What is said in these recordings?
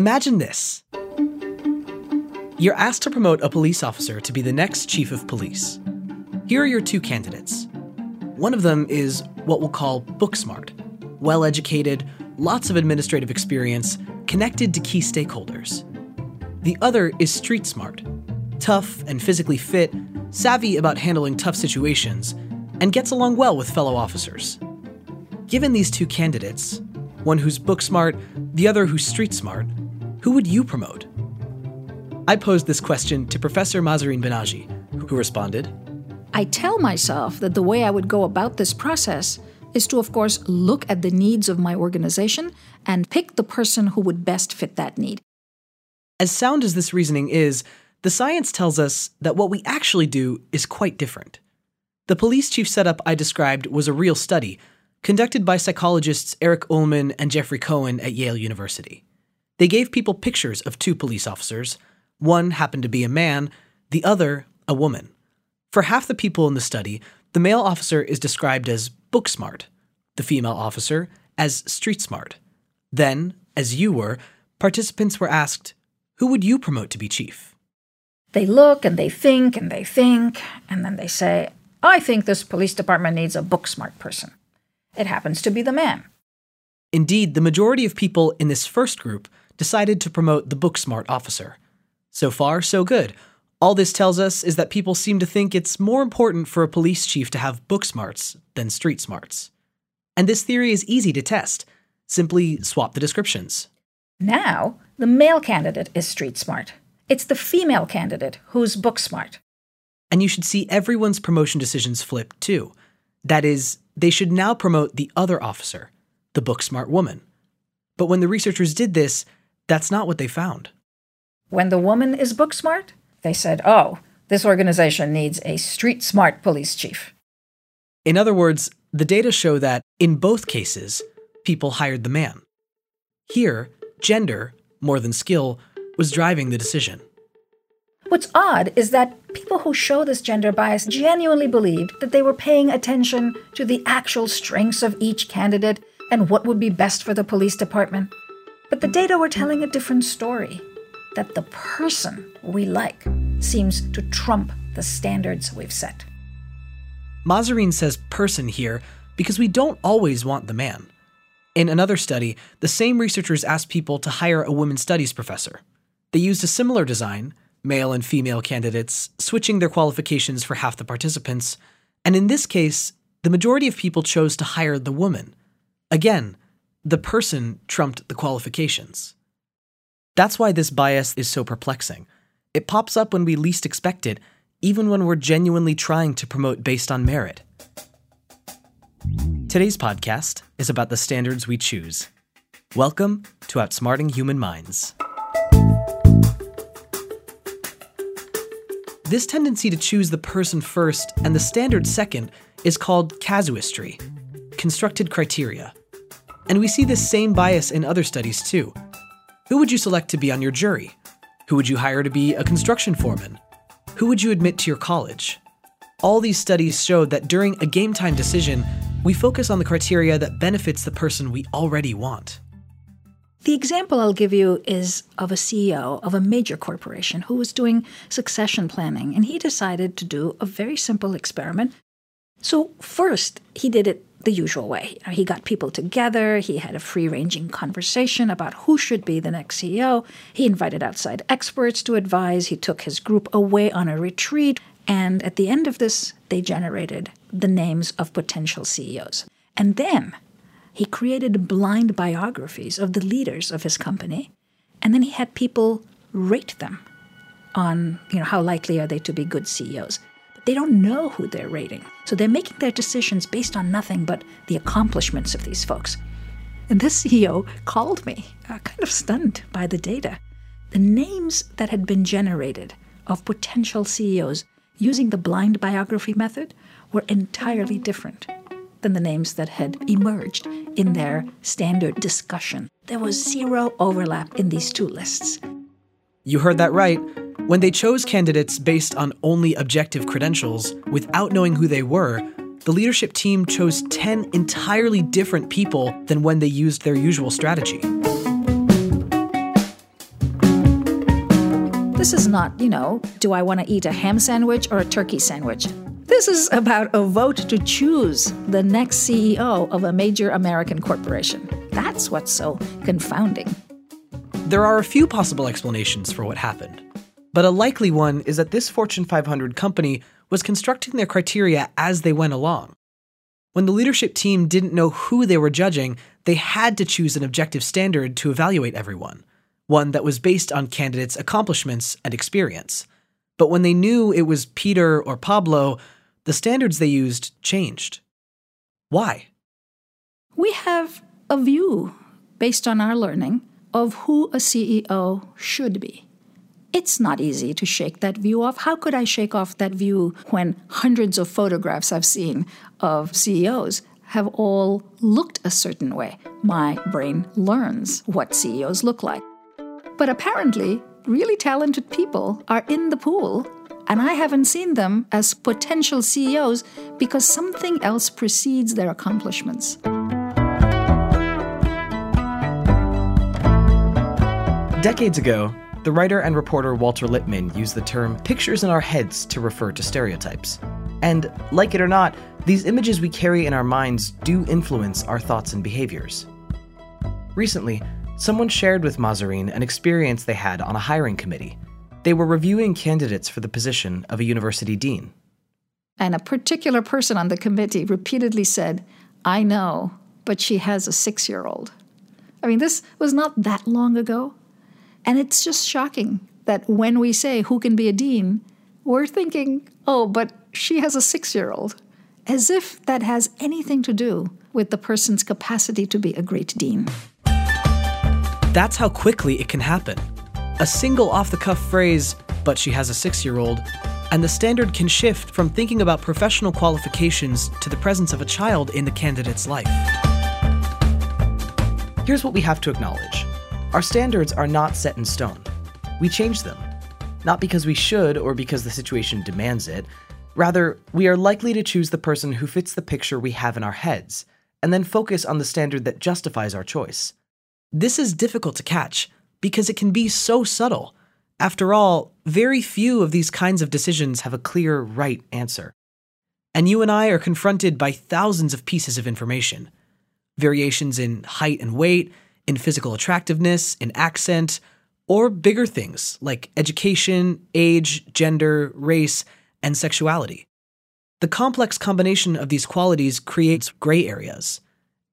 Imagine this you're asked to promote a police officer to be the next chief of police. Here are your two candidates. One of them is what we'll call book smart, well educated, lots of administrative experience, connected to key stakeholders. The other is street smart, tough and physically fit, savvy about handling tough situations, and gets along well with fellow officers. Given these two candidates, one who's book smart, the other who's street smart, who would you promote? I posed this question to Professor Mahzarin Banaji, who responded I tell myself that the way I would go about this process is to, of course, look at the needs of my organization and pick the person who would best fit that need. As sound as this reasoning is, the science tells us that what we actually do is quite different. The police chief setup I described was a real study, conducted by psychologists Eric Uhlmann and Geoffrey Cohen at Yale University. They gave people pictures of two police officers, one happened to be a man, the other, a woman. For half the people in the study, the male officer is described as book smart, the female officer as street smart. Then, as you were, participants were asked, Who would you promote to be chief? They look and they think and they think, and then they say, I think this police department needs a book smart person. It happens to be the man. Indeed, the majority of people in this first group decided to promote the book smart officer. So far, so good. All this tells us is that people seem to think it's more important for a police chief to have book smarts than street smarts. And this theory is easy to test. Simply swap the descriptions. Now, the male candidate is street smart. It's the female candidate who's book smart. And you should see everyone's promotion decisions flip too. That is, they should now promote the other officer, the book smart woman. But when the researchers did this, that's not what they found. When the woman is book smart, they said, oh, this organization needs a street smart police chief. In other words, the data show that, in both cases, people hired the man. Here, gender, more than skill, was driving the decision. What's odd is that people who show this gender bias genuinely believed that they were paying attention to the actual strengths of each candidate and what would be best for the police department. But the data were telling a different story that the person we like seems to trump the standards we've set. Mahzarin says person here because we don't always want the man. In another study, the same researchers asked people to hire a women's studies professor. They used a similar design, male and female candidates, switching their qualifications for half the participants, and in this case, the majority of people chose to hire the woman. Again, the person trumped the qualifications. That's why this bias is so perplexing. It pops up when we least expect it, even when we're genuinely trying to promote based on merit. Today's podcast is about the standards we choose. Welcome to Outsmarting Human Minds. This tendency to choose the person first and the standard second is called casuistry, constructed criteria. And we see this same bias in other studies too. Who would you select to be on your jury? Who would you hire to be a construction foreman? Who would you admit to your college? All these studies showed that during a game time decision, we focus on the criteria that benefits the person we already want. The example I'll give you is of a CEO of a major corporation who was doing succession planning, and he decided to do a very simple experiment. So, first, he did it the usual way. He got people together, he had a free ranging conversation about who should be the next CEO, he invited outside experts to advise, he took his group away on a retreat, and at the end of this, they generated the names of potential CEOs. And then he created blind biographies of the leaders of his company, and then he had people rate them on you know how likely are they to be good CEOs they don't know who they're rating. So they're making their decisions based on nothing but the accomplishments of these folks. And this CEO called me, uh, kind of stunned by the data. The names that had been generated of potential CEOs using the blind biography method were entirely different than the names that had emerged in their standard discussion. There was zero overlap in these two lists. You heard that right. When they chose candidates based on only objective credentials, without knowing who they were, the leadership team chose 10 entirely different people than when they used their usual strategy. This is not, you know, do I want to eat a ham sandwich or a turkey sandwich? This is about a vote to choose the next CEO of a major American corporation. That's what's so confounding. There are a few possible explanations for what happened, but a likely one is that this Fortune 500 company was constructing their criteria as they went along. When the leadership team didn't know who they were judging, they had to choose an objective standard to evaluate everyone, one that was based on candidates' accomplishments and experience. But when they knew it was Peter or Pablo, the standards they used changed. Why? We have a view based on our learning of who a CEO should be. It's not easy to shake that view off. How could I shake off that view when hundreds of photographs I've seen of CEOs have all looked a certain way? My brain learns what CEOs look like. But apparently, really talented people are in the pool, and I haven't seen them as potential CEOs because something else precedes their accomplishments. Decades ago, the writer and reporter Walter Lippmann used the term pictures in our heads to refer to stereotypes. And, like it or not, these images we carry in our minds do influence our thoughts and behaviors. Recently, someone shared with Mahzarin an experience they had on a hiring committee. They were reviewing candidates for the position of a university dean. And a particular person on the committee repeatedly said, I know, but she has a six year old. I mean, this was not that long ago. And it's just shocking that when we say who can be a dean, we're thinking, oh, but she has a six year old, as if that has anything to do with the person's capacity to be a great dean. That's how quickly it can happen. A single off the cuff phrase, but she has a six year old, and the standard can shift from thinking about professional qualifications to the presence of a child in the candidate's life. Here's what we have to acknowledge our standards are not set in stone. We change them. Not because we should or because the situation demands it. Rather, we are likely to choose the person who fits the picture we have in our heads, and then focus on the standard that justifies our choice. This is difficult to catch because it can be so subtle. After all, very few of these kinds of decisions have a clear right answer. And you and I are confronted by thousands of pieces of information variations in height and weight, in physical attractiveness, in accent, or bigger things like education, age, gender, race, and sexuality. The complex combination of these qualities creates gray areas.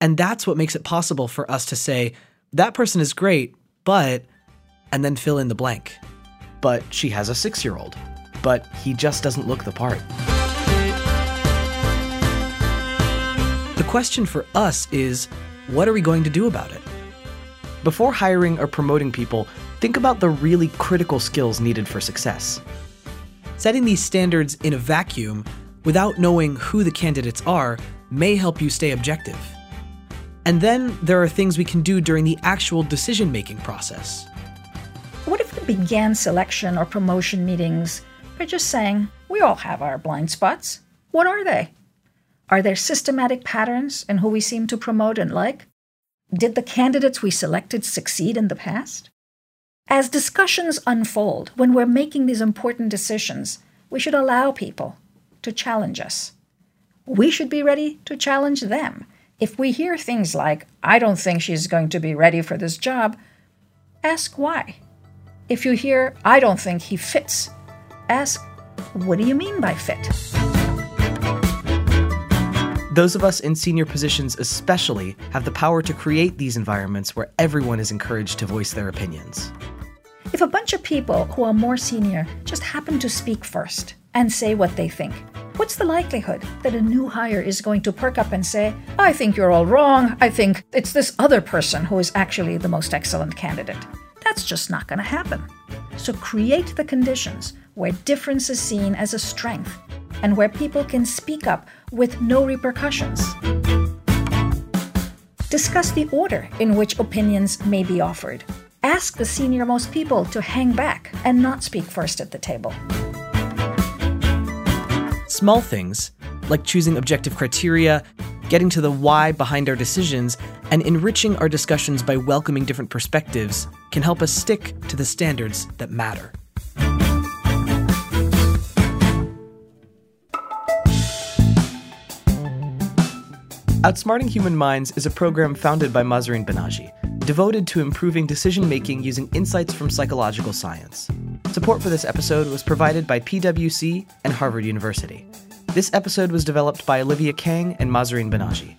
And that's what makes it possible for us to say, that person is great, but, and then fill in the blank. But she has a six year old. But he just doesn't look the part. The question for us is what are we going to do about it? Before hiring or promoting people, think about the really critical skills needed for success. Setting these standards in a vacuum without knowing who the candidates are may help you stay objective. And then there are things we can do during the actual decision making process. What if we began selection or promotion meetings by just saying, we all have our blind spots? What are they? Are there systematic patterns in who we seem to promote and like? Did the candidates we selected succeed in the past? As discussions unfold, when we're making these important decisions, we should allow people to challenge us. We should be ready to challenge them. If we hear things like, I don't think she's going to be ready for this job, ask why. If you hear, I don't think he fits, ask, what do you mean by fit? Those of us in senior positions, especially, have the power to create these environments where everyone is encouraged to voice their opinions. If a bunch of people who are more senior just happen to speak first and say what they think, what's the likelihood that a new hire is going to perk up and say, I think you're all wrong. I think it's this other person who is actually the most excellent candidate? That's just not going to happen. So create the conditions where difference is seen as a strength and where people can speak up with no repercussions. Discuss the order in which opinions may be offered. Ask the senior-most people to hang back and not speak first at the table. Small things, like choosing objective criteria, getting to the why behind our decisions, and enriching our discussions by welcoming different perspectives, can help us stick to the standards that matter. Outsmarting Human Minds is a program founded by Mahzarin Banaji, devoted to improving decision making using insights from psychological science. Support for this episode was provided by PwC and Harvard University. This episode was developed by Olivia Kang and Mahzarin Banaji.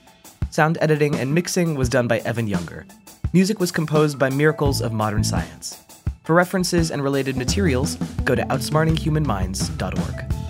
Sound editing and mixing was done by Evan Younger. Music was composed by Miracles of Modern Science. For references and related materials, go to outsmartinghumanminds.org.